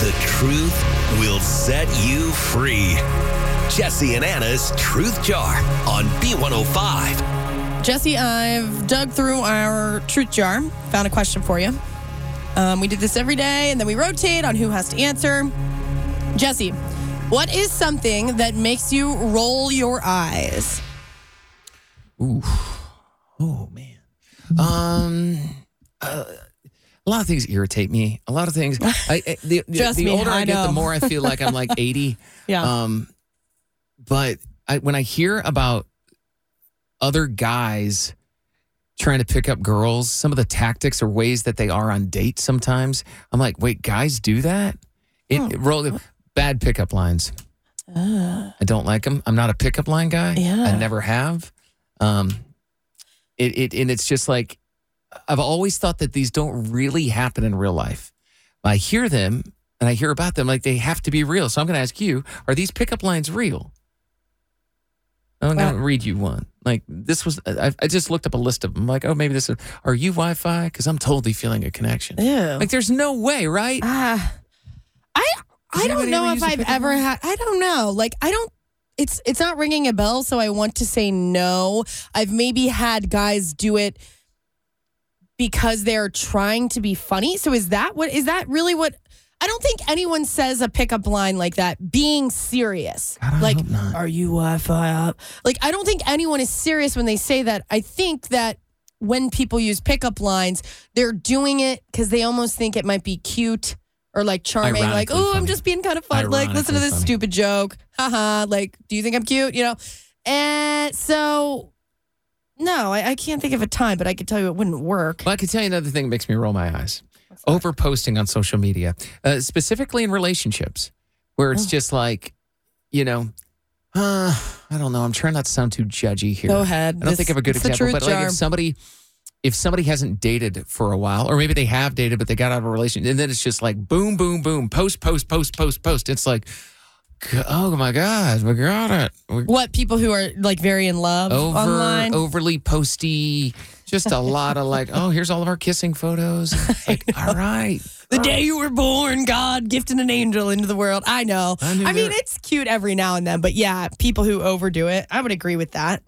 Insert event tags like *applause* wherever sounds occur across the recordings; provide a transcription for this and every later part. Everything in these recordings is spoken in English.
The truth will set you free. Jesse and Anna's Truth Jar on B105. Jesse, I've dug through our truth jar, found a question for you. Um, we did this every day, and then we rotate on who has to answer. Jesse, what is something that makes you roll your eyes? Ooh. Oh man. Um. Uh, a lot of things irritate me. A lot of things. *laughs* I, I the, the, the me, older I, I get, the more I feel like I'm like *laughs* 80. Yeah. Um. But I, when I hear about other guys trying to pick up girls, some of the tactics or ways that they are on dates, sometimes I'm like, wait, guys do that? It, Oh. it roll bad pickup lines. I don't like them. I'm not a pickup line guy. Yeah. I never have. Um, it, it and it's just like I've always thought that these don't really happen in real life. I hear them and I hear about them like they have to be real. So I'm going to ask you: Are these pickup lines real? I'm going to Uh, read you one. Like this was, I, I just looked up a list of them. like, oh, maybe this is. Are you Wi-Fi? Because I'm totally feeling a connection. Yeah. Like, there's no way, right? Ah, I Does I don't know if I've ever line? had. I don't know. Like I don't. It's it's not ringing a bell, so I want to say no. I've maybe had guys do it because they're trying to be funny. So is that what is that really what? I don't think anyone says a pickup line like that being serious. God, like, are you Wi-Fi up? Like, I don't think anyone is serious when they say that. I think that when people use pickup lines, they're doing it because they almost think it might be cute or like charming. like, oh, I'm just being kind of fun. Like, listen to this funny. stupid joke. Haha. like, do you think I'm cute? You know? And so, no, I, I can't think of a time, but I could tell you it wouldn't work. Well, I can tell you another thing that makes me roll my eyes. Over posting on social media, uh, specifically in relationships, where it's just like, you know, uh, I don't know. I'm trying not to sound too judgy here. Go ahead. I don't This- think of a good it's the example, truth but like jar. if somebody, if somebody hasn't dated for a while, or maybe they have dated but they got out of a relationship, and then it's just like boom, boom, boom, post, post, post, post, post. It's like, oh my god, we got it. We What people who are like very in love over online? overly posty just a lot of like oh here's all of our kissing photos *laughs* like all right The day you were born, God gifted an angel into the world. I know. I I, knew mean, there- it's cute every now and then, but yeah, people who overdo it, I would agree with that.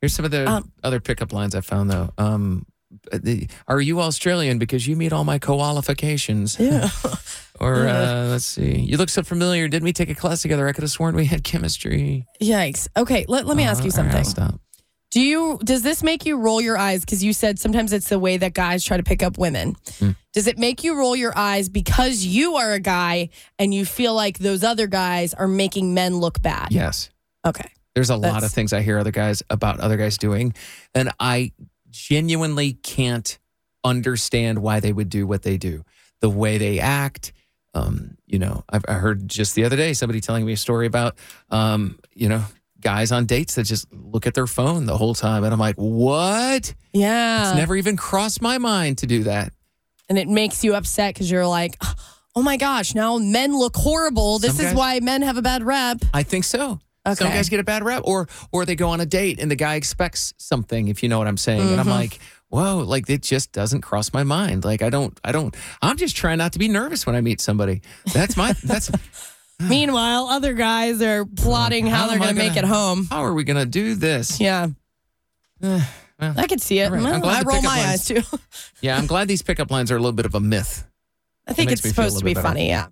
here's some of the Um, other pickup lines i found though um the, are you australian because you meet all my qualifications Yeah. *laughs* *laughs* or uh, let's see you look so familiar didn't we take a class together i could have sworn we had chemistry Yikes. Okay, let, let me ask you Uh, all right, I'll something. stop. Do you does this make you roll your eyes because you said sometimes it's the way that guys try to pick up women? Hmm. Does it make you roll your eyes because you are a guy and you feel like those other guys are making men look bad? yes Okay. There's a lot of That's- things I hear other guys about other guys doing, and I genuinely can't understand why they would do what they do, the way they act. Um, you know, I've, I heard just the other day somebody telling me a story about, um, you know, guys on dates that just look at their phone the whole time, and I'm like, what? Yeah. It's never even crossed my mind to do that. and it makes you upset because you're like, oh my gosh, now men look horrible. This Some is why men have a bad rep. I think so. Some Okay. guys get a bad rep, or or they go on a date and the guy expects something, if you know what I'm saying. And I'm Mm-hmm. like, whoa, like it just doesn't cross my mind. Like I don't, I don't. I'm just trying not to be nervous when I meet somebody. That's my. That's *laughs* *sighs* Meanwhile, other guys are plotting how, How they're going to make it home. how are we gonna do this? Yeah. *sighs* well. I could see it. Right. I'm Well, glad I roll my lines- eyes too. *laughs* Yeah, I'm glad these pickup lines are a little bit of a myth. I think it's me feel a supposed to be better. funny. Yeah.